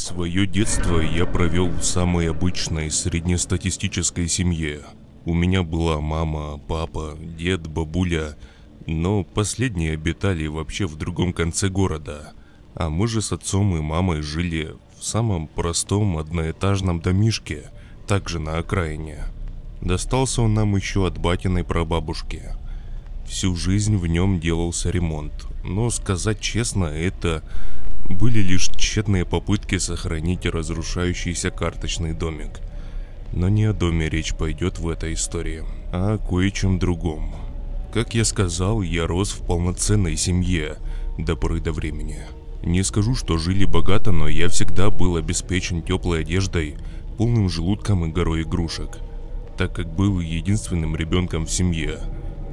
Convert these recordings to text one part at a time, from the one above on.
Свое детство я провел в самой обычной среднестатистической семье. У меня была мама, папа, дед, бабуля, но последние обитали вообще в другом конце города. А мы же с отцом и мамой жили в самом простом одноэтажном домишке, также на окраине. Достался он нам еще от батиной прабабушки. Всю жизнь в нем делался ремонт, но сказать честно, это были лишь тщетные попытки сохранить разрушающийся карточный домик. Но не о доме речь пойдет в этой истории, а о кое-чем другом. Как я сказал, я рос в полноценной семье до поры до времени. Не скажу, что жили богато, но я всегда был обеспечен теплой одеждой, полным желудком и горой игрушек, так как был единственным ребенком в семье.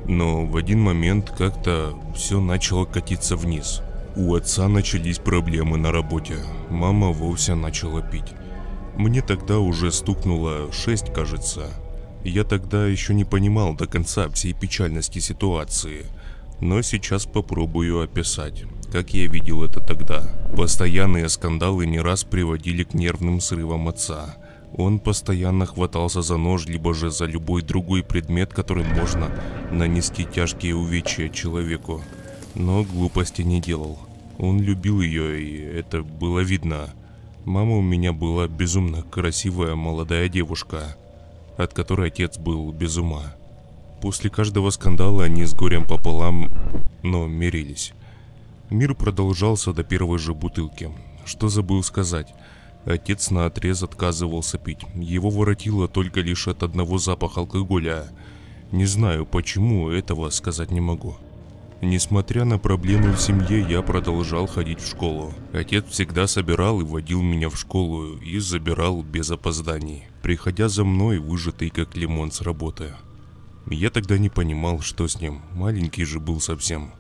Но в один момент как-то все начало катиться вниз – у отца начались проблемы на работе. Мама вовсе начала пить. Мне тогда уже стукнуло шесть, кажется. Я тогда еще не понимал до конца всей печальности ситуации. Но сейчас попробую описать, как я видел это тогда. Постоянные скандалы не раз приводили к нервным срывам отца. Он постоянно хватался за нож, либо же за любой другой предмет, которым можно нанести тяжкие увечья человеку. Но глупости не делал. Он любил ее, и это было видно. Мама у меня была безумно красивая молодая девушка, от которой отец был без ума. После каждого скандала они с горем пополам, но мирились. Мир продолжался до первой же бутылки. Что забыл сказать? Отец на отрез отказывался пить. Его воротило только лишь от одного запаха алкоголя. Не знаю почему, этого сказать не могу. Несмотря на проблемы в семье, я продолжал ходить в школу. Отец всегда собирал и водил меня в школу и забирал без опозданий, приходя за мной выжатый как лимон с работы. Я тогда не понимал, что с ним, маленький же был совсем.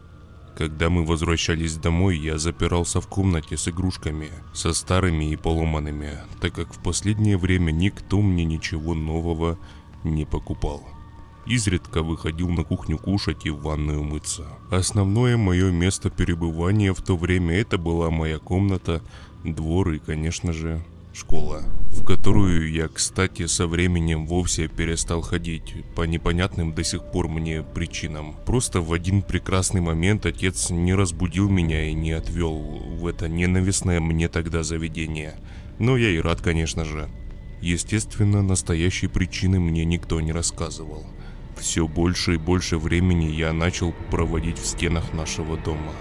Когда мы возвращались домой, я запирался в комнате с игрушками, со старыми и поломанными, так как в последнее время никто мне ничего нового не покупал. Изредка выходил на кухню кушать и в ванную мыться. Основное мое место перебывания в то время это была моя комната, двор и, конечно же, школа, в которую я, кстати, со временем вовсе перестал ходить, по непонятным до сих пор мне причинам. Просто в один прекрасный момент отец не разбудил меня и не отвел в это ненавистное мне тогда заведение. Но я и рад, конечно же. Естественно, настоящей причины мне никто не рассказывал. Все больше и больше времени я начал проводить в стенах нашего дома.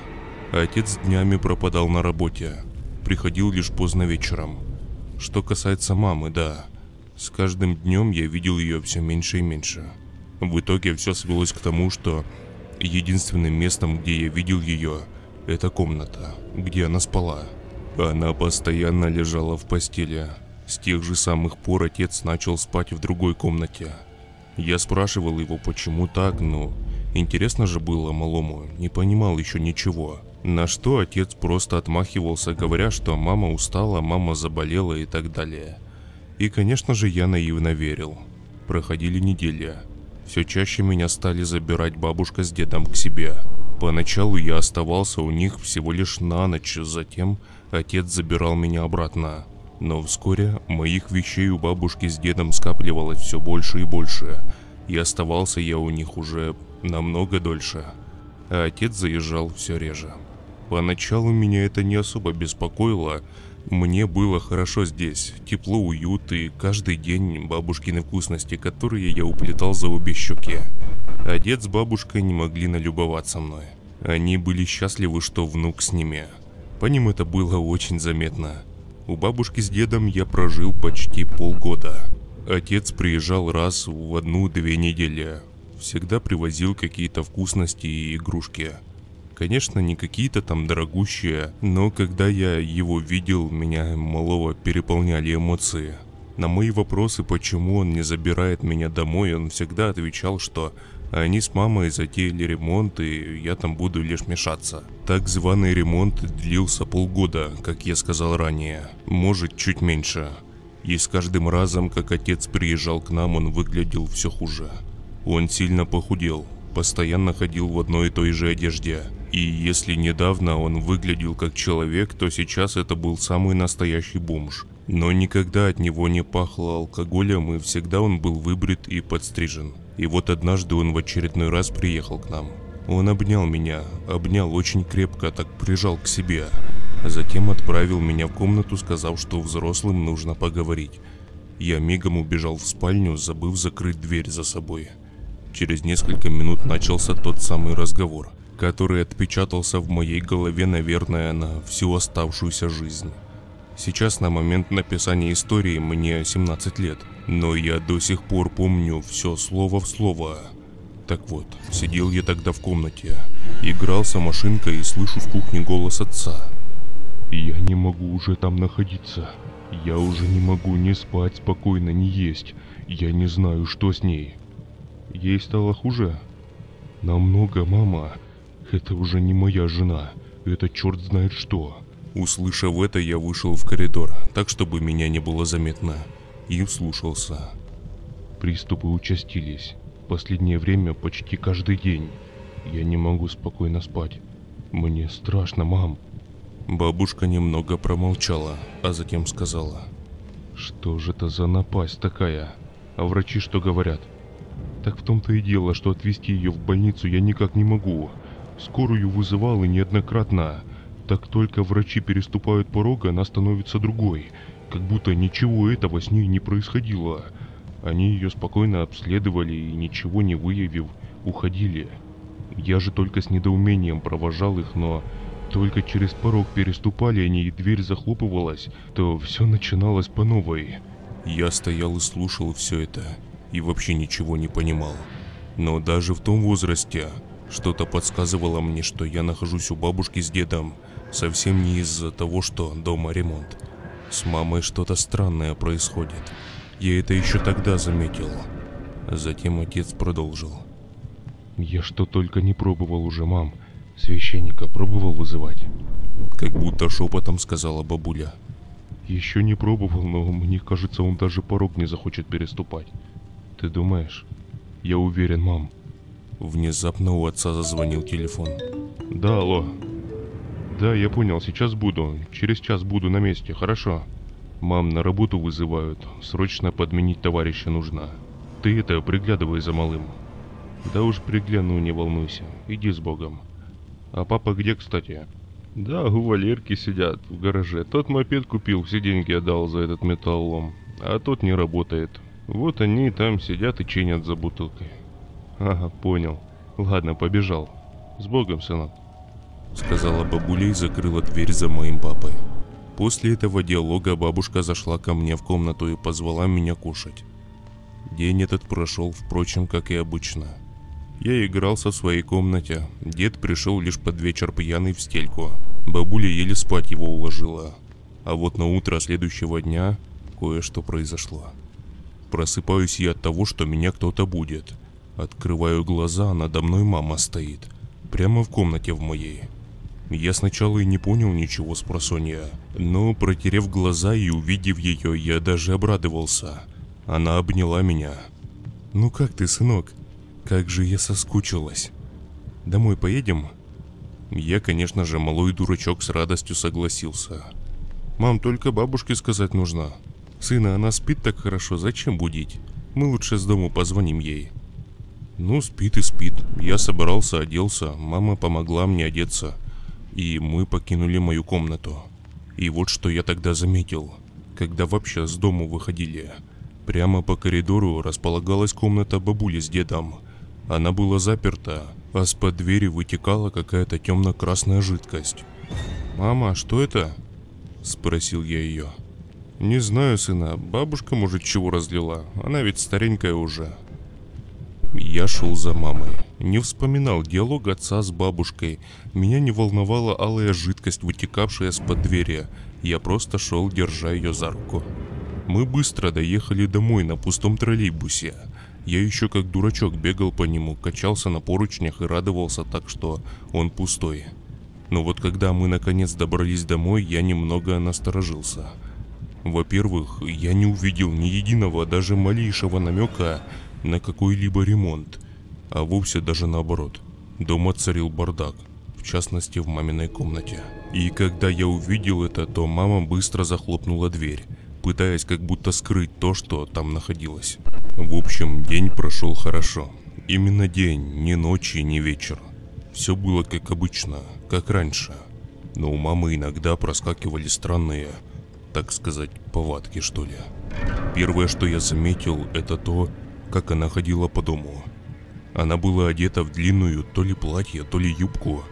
Отец днями пропадал на работе, приходил лишь поздно вечером. Что касается мамы, да, с каждым днем я видел ее все меньше и меньше. В итоге все свелось к тому, что единственным местом, где я видел ее, это комната, где она спала. Она постоянно лежала в постели. С тех же самых пор отец начал спать в другой комнате – я спрашивал его, почему так, но интересно же было малому, не понимал еще ничего. На что отец просто отмахивался, говоря, что мама устала, мама заболела и так далее. И, конечно же, я наивно верил. Проходили недели. Все чаще меня стали забирать бабушка с дедом к себе. Поначалу я оставался у них всего лишь на ночь, затем отец забирал меня обратно. Но вскоре моих вещей у бабушки с дедом скапливалось все больше и больше, и оставался я у них уже намного дольше. А отец заезжал все реже. Поначалу меня это не особо беспокоило, мне было хорошо здесь, тепло, уют и каждый день бабушкины вкусности, которые я уплетал за обе щеки. А дед с бабушкой не могли налюбоваться мной. Они были счастливы, что внук с ними. По ним это было очень заметно. У бабушки с дедом я прожил почти полгода. Отец приезжал раз в одну-две недели. Всегда привозил какие-то вкусности и игрушки. Конечно, не какие-то там дорогущие, но когда я его видел, меня малого переполняли эмоции. На мои вопросы, почему он не забирает меня домой, он всегда отвечал, что они с мамой затеяли ремонт, и я там буду лишь мешаться. Так званый ремонт длился полгода, как я сказал ранее. Может, чуть меньше. И с каждым разом, как отец приезжал к нам, он выглядел все хуже. Он сильно похудел, постоянно ходил в одной и той же одежде. И если недавно он выглядел как человек, то сейчас это был самый настоящий бомж. Но никогда от него не пахло алкоголем, и всегда он был выбрит и подстрижен. И вот однажды он в очередной раз приехал к нам. Он обнял меня, обнял очень крепко, так прижал к себе. Затем отправил меня в комнату, сказав, что взрослым нужно поговорить. Я мигом убежал в спальню, забыв закрыть дверь за собой. Через несколько минут начался тот самый разговор, который отпечатался в моей голове, наверное, на всю оставшуюся жизнь. Сейчас на момент написания истории мне 17 лет, но я до сих пор помню все слово в слово. Так вот, сидел я тогда в комнате, играл с машинкой и слышу в кухне голос отца. «Я не могу уже там находиться. Я уже не могу ни спать спокойно, ни есть. Я не знаю, что с ней». «Ей стало хуже?» «Намного, мама. Это уже не моя жена. Это черт знает что». Услышав это, я вышел в коридор, так чтобы меня не было заметно, и вслушался. Приступы участились. Последнее время почти каждый день. Я не могу спокойно спать. Мне страшно, мам. Бабушка немного промолчала, а затем сказала. Что же это за напасть такая? А врачи что говорят? Так в том-то и дело, что отвезти ее в больницу я никак не могу. Скорую вызывал и неоднократно. Так только врачи переступают порог, она становится другой. Как будто ничего этого с ней не происходило. Они ее спокойно обследовали и, ничего не выявив, уходили. Я же только с недоумением провожал их, но только через порог переступали они и дверь захлопывалась, то все начиналось по новой. Я стоял и слушал все это, и вообще ничего не понимал. Но даже в том возрасте что-то подсказывало мне, что я нахожусь у бабушки с дедом, совсем не из-за того, что дома ремонт. С мамой что-то странное происходит. Я это еще тогда заметил. Затем отец продолжил. Я что только не пробовал уже, мам. Священника пробовал вызывать? Как будто шепотом сказала бабуля. Еще не пробовал, но мне кажется, он даже порог не захочет переступать. Ты думаешь? Я уверен, мам. Внезапно у отца зазвонил телефон. Да, алло. Да, я понял, сейчас буду. Через час буду на месте, хорошо. Мам, на работу вызывают. Срочно подменить товарища нужно. Ты это, приглядывай за малым. Да уж пригляну, не волнуйся. Иди с Богом. А папа где, кстати? Да, у Валерки сидят в гараже. Тот мопед купил, все деньги отдал за этот металлолом. А тот не работает. Вот они там сидят и чинят за бутылкой. Ага, понял. Ладно, побежал. С Богом, сынок. Сказала бабуля и закрыла дверь за моим папой. После этого диалога бабушка зашла ко мне в комнату и позвала меня кушать. День этот прошел, впрочем, как и обычно. Я игрался в своей комнате, дед пришел лишь под вечер пьяный в стельку. Бабуля еле спать его уложила. А вот на утро следующего дня кое-что произошло. Просыпаюсь я от того, что меня кто-то будет. Открываю глаза, а надо мной мама стоит. Прямо в комнате в моей. Я сначала и не понял ничего с просонья, но протерев глаза и увидев ее, я даже обрадовался. Она обняла меня. «Ну как ты, сынок? Как же я соскучилась. Домой поедем?» Я, конечно же, малой дурачок с радостью согласился. «Мам, только бабушке сказать нужно. Сына, она спит так хорошо, зачем будить? Мы лучше с дому позвоним ей». Ну, спит и спит. Я собрался, оделся, мама помогла мне одеться и мы покинули мою комнату. И вот что я тогда заметил, когда вообще с дому выходили. Прямо по коридору располагалась комната бабули с дедом. Она была заперта, а с под двери вытекала какая-то темно-красная жидкость. «Мама, что это?» – спросил я ее. «Не знаю, сына, бабушка, может, чего разлила, она ведь старенькая уже», я шел за мамой. Не вспоминал диалог отца с бабушкой. Меня не волновала алая жидкость, вытекавшая с-под двери. Я просто шел, держа ее за руку. Мы быстро доехали домой на пустом троллейбусе. Я еще как дурачок бегал по нему, качался на поручнях и радовался так, что он пустой. Но вот когда мы наконец добрались домой, я немного насторожился. Во-первых, я не увидел ни единого, даже малейшего намека на какой-либо ремонт, а вовсе даже наоборот. Дома царил бардак. В частности в маминой комнате. И когда я увидел это, то мама быстро захлопнула дверь, пытаясь как будто скрыть то, что там находилось. В общем, день прошел хорошо. Именно день, не ночи, не вечер. Все было как обычно, как раньше. Но у мамы иногда проскакивали странные, так сказать, повадки что ли. Первое, что я заметил, это то, как она ходила по дому. Она была одета в длинную то ли платье, то ли юбку,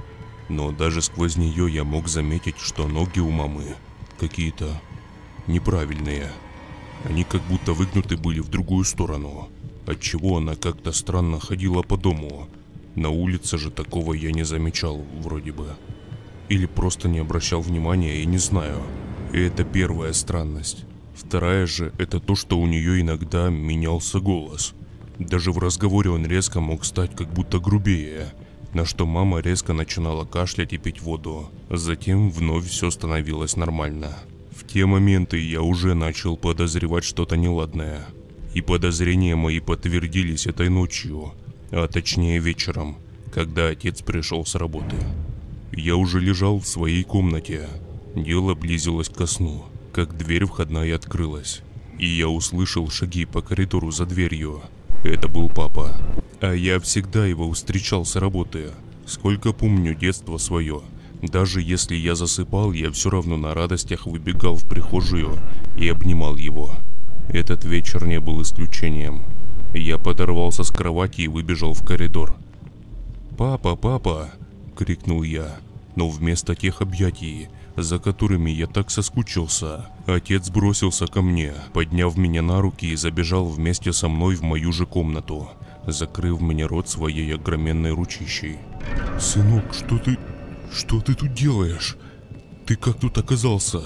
но даже сквозь нее я мог заметить, что ноги у мамы какие-то неправильные. Они как будто выгнуты были в другую сторону, отчего она как-то странно ходила по дому. На улице же такого я не замечал вроде бы. Или просто не обращал внимания и не знаю. И это первая странность. Вторая же это то, что у нее иногда менялся голос. Даже в разговоре он резко мог стать как будто грубее, на что мама резко начинала кашлять и пить воду. Затем вновь все становилось нормально. В те моменты я уже начал подозревать что-то неладное. И подозрения мои подтвердились этой ночью, а точнее вечером, когда отец пришел с работы. Я уже лежал в своей комнате. Дело близилось ко сну как дверь входная открылась, и я услышал шаги по коридору за дверью. Это был папа. А я всегда его встречал с работы. Сколько помню детство свое. Даже если я засыпал, я все равно на радостях выбегал в прихожую и обнимал его. Этот вечер не был исключением. Я подорвался с кровати и выбежал в коридор. «Папа, папа!» – крикнул я. Но вместо тех объятий за которыми я так соскучился. Отец бросился ко мне, подняв меня на руки и забежал вместе со мной в мою же комнату, закрыв мне рот своей огроменной ручищей. «Сынок, что ты... что ты тут делаешь? Ты как тут оказался?»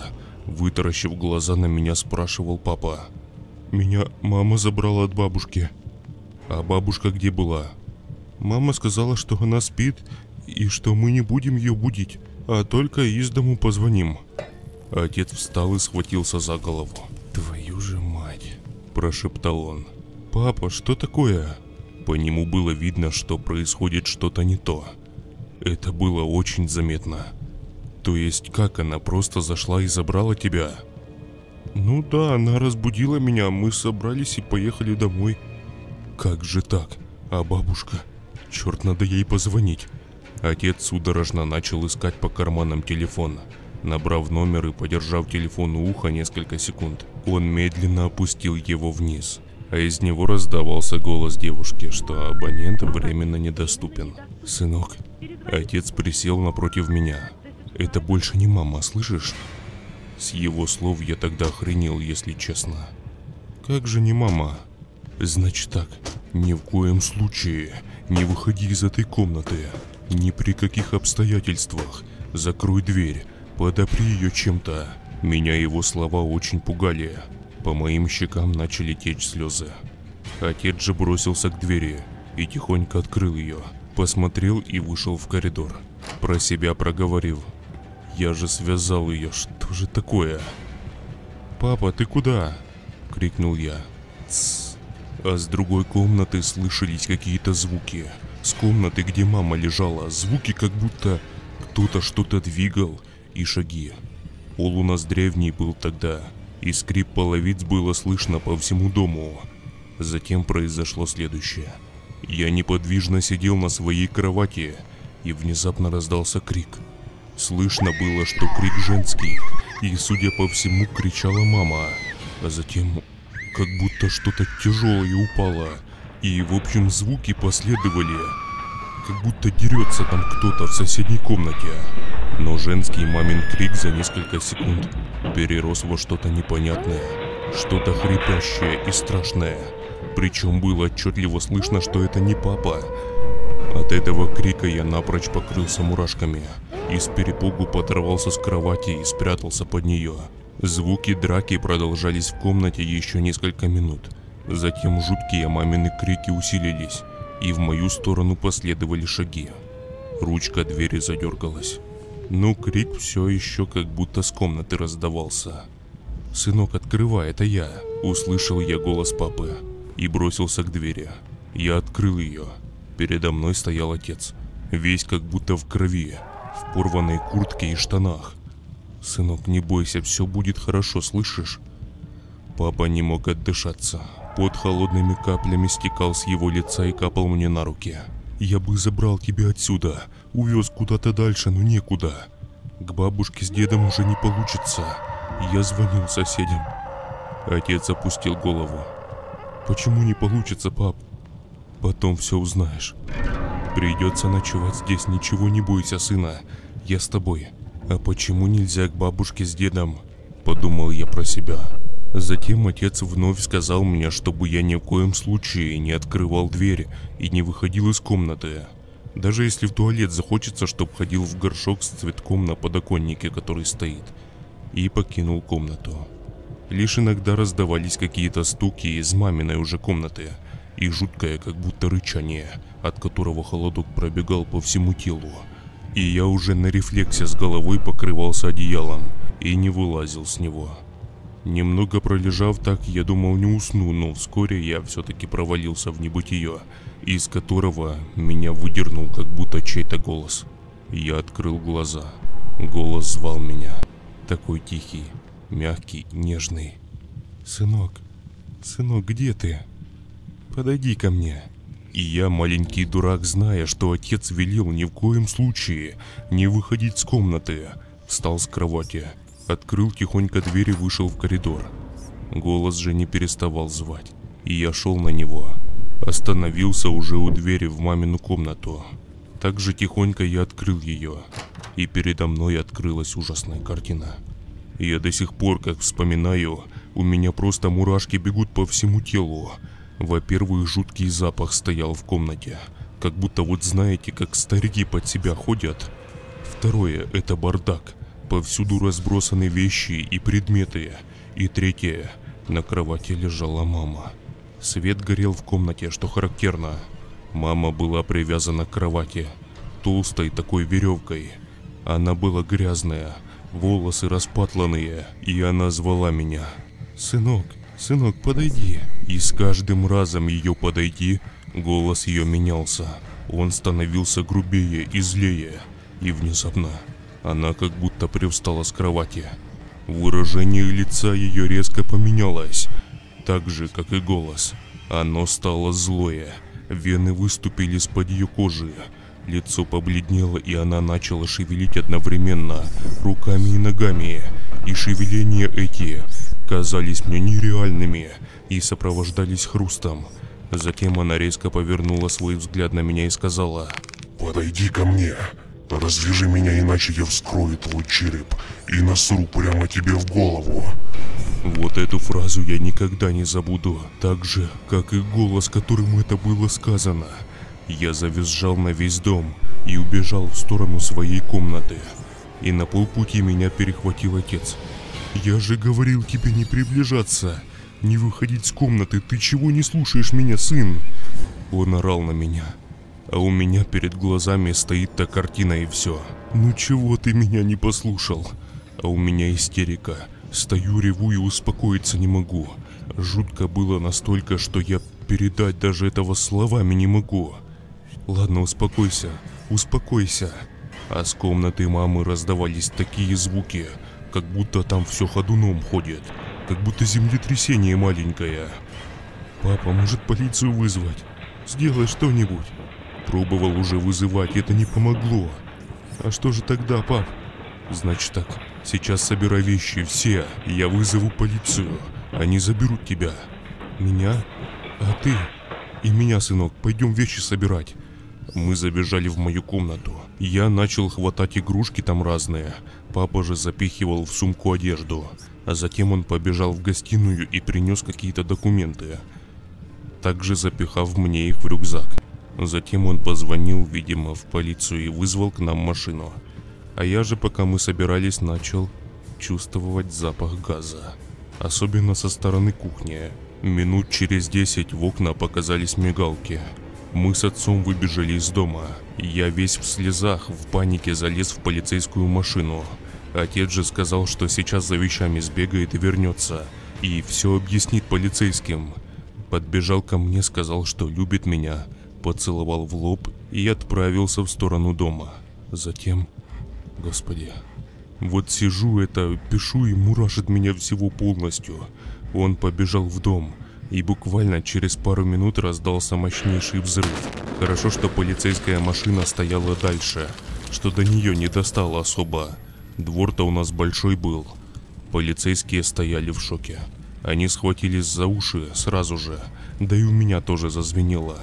Вытаращив глаза на меня, спрашивал папа. «Меня мама забрала от бабушки». «А бабушка где была?» «Мама сказала, что она спит и что мы не будем ее будить а только из дому позвоним». Отец встал и схватился за голову. «Твою же мать!» – прошептал он. «Папа, что такое?» По нему было видно, что происходит что-то не то. Это было очень заметно. То есть, как она просто зашла и забрала тебя? Ну да, она разбудила меня, мы собрались и поехали домой. Как же так? А бабушка? Черт, надо ей позвонить. Отец судорожно начал искать по карманам телефона. Набрав номер и подержав телефон у уха несколько секунд, он медленно опустил его вниз, а из него раздавался голос девушки, что абонент временно недоступен. «Сынок». Отец присел напротив меня. «Это больше не мама, слышишь?» С его слов я тогда охренел, если честно. «Как же не мама?» «Значит так, ни в коем случае не выходи из этой комнаты. Ни при каких обстоятельствах. Закрой дверь, подопри ее чем-то. Меня его слова очень пугали. По моим щекам начали течь слезы. Отец же бросился к двери и тихонько открыл ее. Посмотрел и вышел в коридор. Про себя проговорил. Я же связал ее, что же такое? «Папа, ты куда?» – крикнул я. «Тссс». А с другой комнаты слышались какие-то звуки – с комнаты, где мама лежала, звуки как будто кто-то что-то двигал и шаги. Пол у нас древний был тогда, и скрип половиц было слышно по всему дому. Затем произошло следующее. Я неподвижно сидел на своей кровати, и внезапно раздался крик. Слышно было, что крик женский, и, судя по всему, кричала мама. А затем, как будто что-то тяжелое упало, и, в общем, звуки последовали, как будто дерется там кто-то в соседней комнате. Но женский мамин крик за несколько секунд перерос во что-то непонятное, что-то хрипящее и страшное. Причем было отчетливо слышно, что это не папа. От этого крика я напрочь покрылся мурашками и с перепугу подорвался с кровати и спрятался под нее. Звуки драки продолжались в комнате еще несколько минут – Затем жуткие мамины крики усилились, и в мою сторону последовали шаги. Ручка двери задергалась. Но крик все еще как будто с комнаты раздавался. «Сынок, открывай, это я!» Услышал я голос папы и бросился к двери. Я открыл ее. Передо мной стоял отец, весь как будто в крови. в порванной куртке и штанах. «Сынок, не бойся, все будет хорошо, слышишь?» Папа не мог отдышаться. Под холодными каплями стекал с его лица и капал мне на руки. «Я бы забрал тебя отсюда, увез куда-то дальше, но некуда. К бабушке с дедом уже не получится. Я звонил соседям». Отец опустил голову. «Почему не получится, пап?» «Потом все узнаешь. Придется ночевать здесь, ничего не бойся, сына. Я с тобой. А почему нельзя к бабушке с дедом?» Подумал я про себя. Затем отец вновь сказал мне, чтобы я ни в коем случае не открывал дверь и не выходил из комнаты. Даже если в туалет захочется, чтоб ходил в горшок с цветком на подоконнике, который стоит. И покинул комнату. Лишь иногда раздавались какие-то стуки из маминой уже комнаты и жуткое, как будто рычание, от которого холодок пробегал по всему телу. И я уже на рефлексе с головой покрывался одеялом и не вылазил с него. Немного пролежав так, я думал не усну, но вскоре я все-таки провалился в небытие, из которого меня выдернул как будто чей-то голос. Я открыл глаза. Голос звал меня. Такой тихий, мягкий, нежный. «Сынок, сынок, где ты? Подойди ко мне». И я, маленький дурак, зная, что отец велел ни в коем случае не выходить с комнаты, встал с кровати, открыл тихонько дверь и вышел в коридор. Голос же не переставал звать, и я шел на него. Остановился уже у двери в мамину комнату. Так же тихонько я открыл ее, и передо мной открылась ужасная картина. Я до сих пор, как вспоминаю, у меня просто мурашки бегут по всему телу. Во-первых, жуткий запах стоял в комнате, как будто вот знаете, как старики под себя ходят. Второе – это бардак. Повсюду разбросаны вещи и предметы. И третье – на кровати лежала мама. Свет горел в комнате, что характерно. Мама была привязана к кровати, толстой такой веревкой. Она была грязная, волосы распатланные, и она звала меня. «Сынок, сынок, подойди». И с каждым разом ее подойти, голос ее менялся. Он становился грубее и злее. И внезапно она как будто привстала с кровати. Выражение лица ее резко поменялось, так же, как и голос. Оно стало злое, вены выступили из-под ее кожи, Лицо побледнело, и она начала шевелить одновременно руками и ногами. И шевеления эти казались мне нереальными и сопровождались хрустом. Затем она резко повернула свой взгляд на меня и сказала «Подойди ко мне, развяжи меня, иначе я вскрою твой череп и насру прямо тебе в голову». Вот эту фразу я никогда не забуду, так же, как и голос, которым это было сказано. Я завизжал на весь дом и убежал в сторону своей комнаты. И на полпути меня перехватил отец. «Я же говорил тебе не приближаться, не выходить с комнаты, ты чего не слушаешь меня, сын?» Он орал на меня. А у меня перед глазами стоит та картина и все. «Ну чего ты меня не послушал?» А у меня истерика. Стою, реву и успокоиться не могу. Жутко было настолько, что я передать даже этого словами не могу. Ладно, успокойся, успокойся. А с комнаты мамы раздавались такие звуки, как будто там все ходуном ходит, как будто землетрясение маленькое. Папа, может полицию вызвать? Сделай что-нибудь. Пробовал уже вызывать, это не помогло. А что же тогда, пап? Значит так, сейчас собирай вещи, все, я вызову полицию. Они заберут тебя. Меня? А ты? И меня, сынок, пойдем вещи собирать. Мы забежали в мою комнату. Я начал хватать игрушки там разные. Папа же запихивал в сумку одежду. А затем он побежал в гостиную и принес какие-то документы. Также запихав мне их в рюкзак. Затем он позвонил, видимо, в полицию и вызвал к нам машину. А я же, пока мы собирались, начал чувствовать запах газа. Особенно со стороны кухни. Минут через десять в окна показались мигалки. Мы с отцом выбежали из дома. Я весь в слезах, в панике залез в полицейскую машину. Отец же сказал, что сейчас за вещами сбегает и вернется. И все объяснит полицейским. Подбежал ко мне, сказал, что любит меня, поцеловал в лоб и отправился в сторону дома. Затем Господи. Вот сижу это, пишу и мурашит меня всего полностью. Он побежал в дом, и буквально через пару минут раздался мощнейший взрыв. Хорошо, что полицейская машина стояла дальше, что до нее не достало особо. Двор-то у нас большой был. Полицейские стояли в шоке. Они схватились за уши сразу же, да и у меня тоже зазвенело.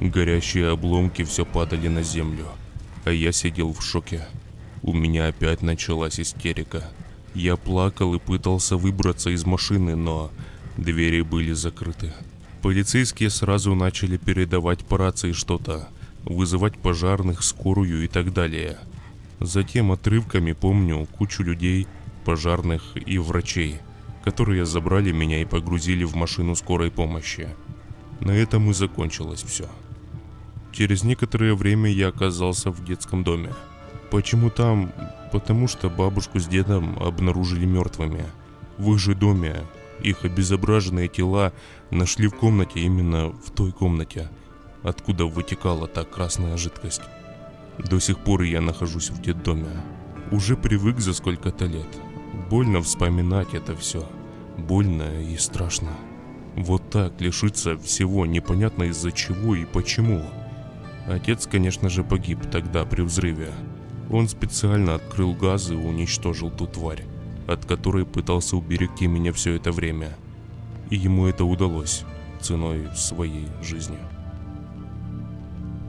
Горящие обломки все падали на землю, а я сидел в шоке. У меня опять началась истерика. Я плакал и пытался выбраться из машины, но двери были закрыты. Полицейские сразу начали передавать по рации что-то, вызывать пожарных, скорую и так далее. Затем отрывками помню кучу людей, пожарных и врачей, которые забрали меня и погрузили в машину скорой помощи. На этом и закончилось все. Через некоторое время я оказался в детском доме. Почему там? Потому что бабушку с дедом обнаружили мертвыми. В их же доме их обезображенные тела нашли в комнате именно в той комнате, откуда вытекала та красная жидкость. До сих пор я нахожусь в детдоме. Уже привык за сколько-то лет. Больно вспоминать это все. Больно и страшно. Вот так лишиться всего непонятно из-за чего и почему. Отец, конечно же, погиб тогда при взрыве. Он специально открыл газ и уничтожил ту тварь, от которой пытался уберегти меня все это время. И ему это удалось ценой своей жизни.